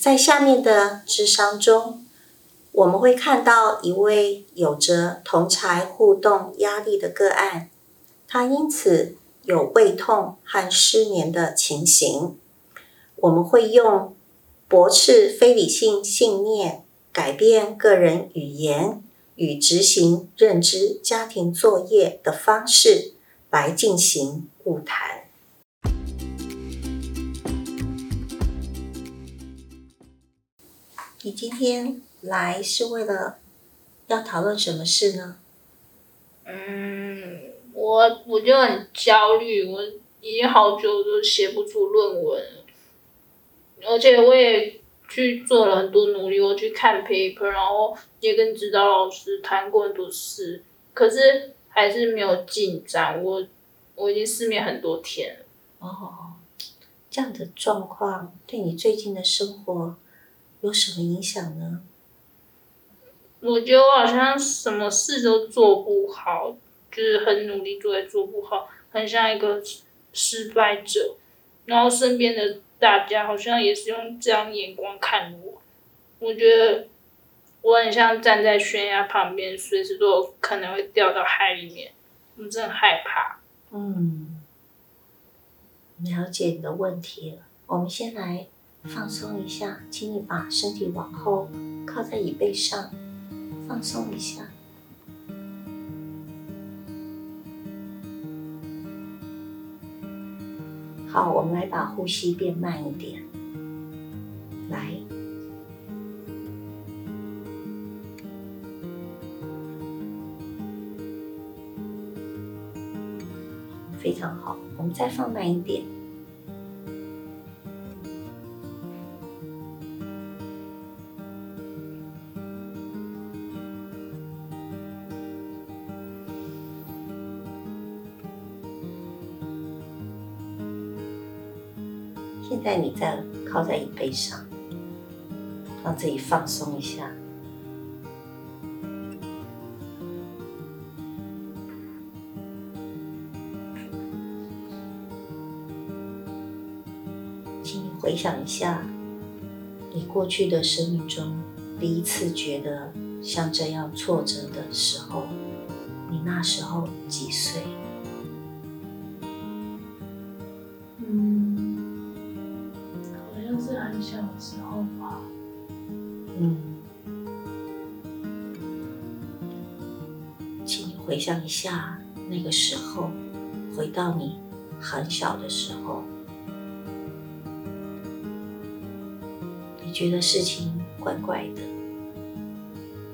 在下面的智商中，我们会看到一位有着同才互动压力的个案，他因此有胃痛和失眠的情形。我们会用驳斥非理性信念、改变个人语言与执行认知家庭作业的方式来进行晤谈。你今天来是为了要讨论什么事呢？嗯，我我就很焦虑，我已经好久都写不出论文了。而且我也去做了很多努力，我去看 paper，然后也跟指导老师谈过很多事，可是还是没有进展。我我已经失眠很多天了。哦，这样的状况对你最近的生活有什么影响呢？我觉得我好像什么事都做不好，就是很努力做也做不好，很像一个失败者，然后身边的。大家好像也是用这样眼光看我，我觉得我很像站在悬崖旁边，随时都有可能会掉到海里面，我真的害怕。嗯，了解你的问题了。我们先来放松一下，请你把身体往后靠在椅背上，放松一下。好，我们来把呼吸变慢一点。来，非常好。我们再放慢一点。现在你再靠在椅背上，让自己放松一下。请你回想一下，你过去的生命中第一次觉得像这样挫折的时候，你那时候几岁？想一下那个时候，回到你很小的时候，你觉得事情怪怪的，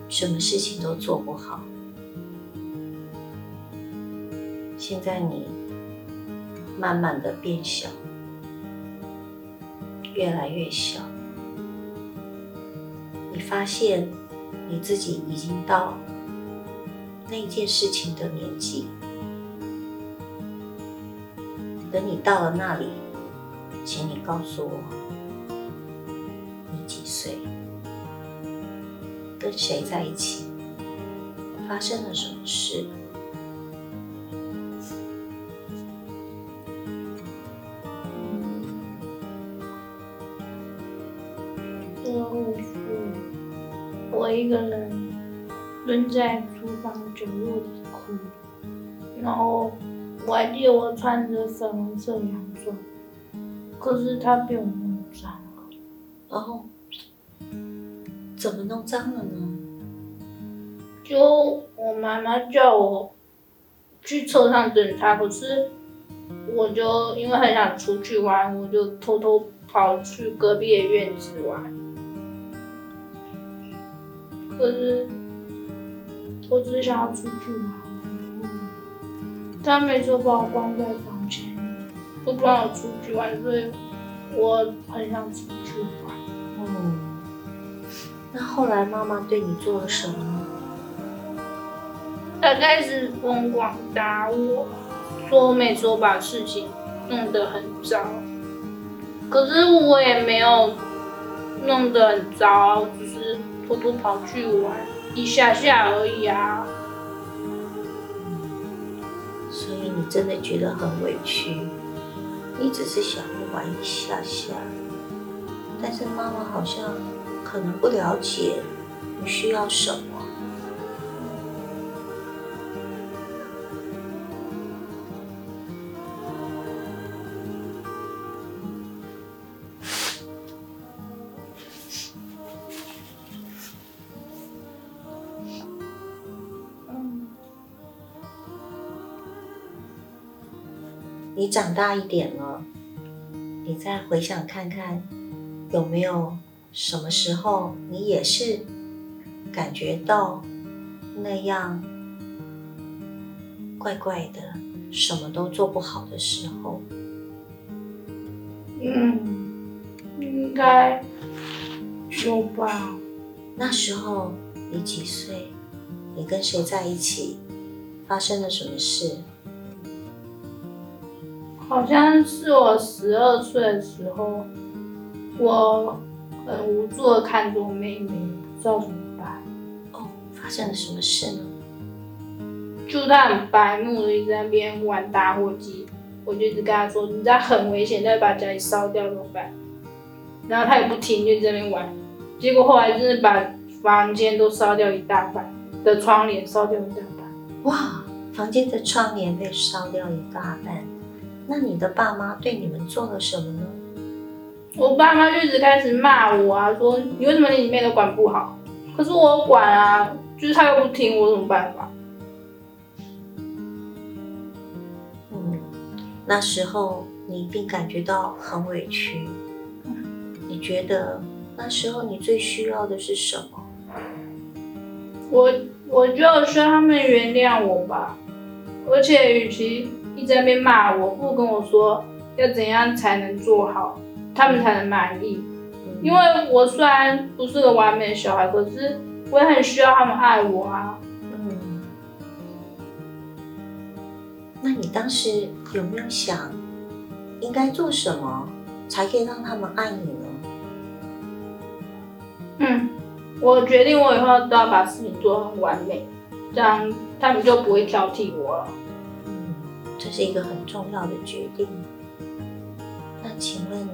什么事情都做不好。现在你慢慢的变小，越来越小，你发现你自己已经到。那一件事情的年纪，等你到了那里，请你告诉我，你几岁？跟谁在一起？发生了什么事？我五岁，我一个人蹲在厨房。角落里哭，然后我还记得我穿着粉红色洋装，可是它被我弄脏了。然后怎么弄脏了呢？就我妈妈叫我去车上等他，可是我就因为很想出去玩，我就偷偷跑去隔壁的院子玩，可是。我只是想要出去玩，他每次把我关在房间，不让我出去玩，所以我很想出去玩。嗯，那后来妈妈对你做了什么呢？他开始疯狂打我，说我每次都把事情弄得很糟，可是我也没有弄得很糟，只是偷偷跑去玩。一下下而已啊，所以你真的觉得很委屈？你只是想玩一下下，但是妈妈好像可能不了解你需要什么。你长大一点了，你再回想看看，有没有什么时候你也是感觉到那样怪怪的，什么都做不好的时候？嗯，应该有吧。那时候你几岁？你跟谁在一起？发生了什么事？好像是我十二岁的时候，我很无助的看着我妹妹，不知道怎么办。哦，发生了什么事呢？就她很白目的一直在那边玩打火机，我就一直跟她说：“你在很危险，再把家里烧掉怎么办？”然后她也不听，就在那边玩。结果后来就是把房间都烧掉一大半，的窗帘烧掉一大半。哇，房间的窗帘被烧掉一大半。那你的爸妈对你们做了什么呢？我爸妈就一直开始骂我啊，说你为什么连你妹都管不好？可是我管啊，就是他又不听，我有什么办法？嗯，那时候你一定感觉到很委屈。你觉得那时候你最需要的是什么？我我就需要他们原谅我吧，而且与其。一直在那边骂我，不跟我说要怎样才能做好，他们才能满意。因为我虽然不是个完美的小孩，可是我也很需要他们爱我啊。嗯，那你当时有没有想应该做什么才可以让他们爱你呢？嗯，我决定我以后都要把事情做很完美，这样他们就不会挑剔我了。这是一个很重要的决定。那请问，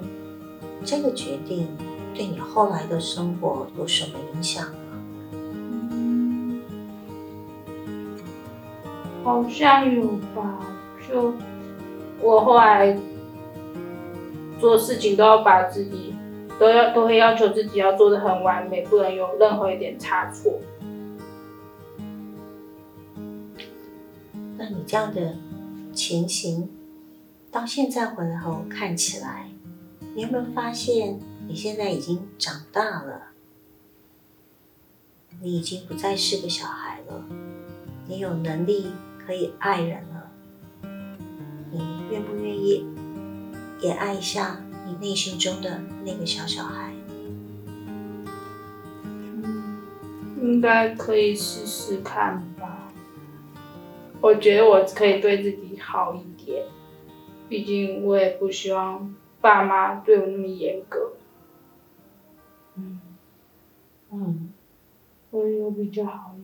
这个决定对你后来的生活有什么影响呢？嗯，好像有吧。就我后来做事情都要把自己都要都会要求自己要做的很完美，不能有任何一点差错。那你这样的？情形到现在回头看起来，你有没有发现你现在已经长大了？你已经不再是个小孩了，你有能力可以爱人了。你愿不愿意也爱一下你内心中的那个小小孩？应该可以试试看吧。我觉得我可以对自己好一点，毕竟我也不希望爸妈对我那么严格。嗯，嗯，我有比较好一点。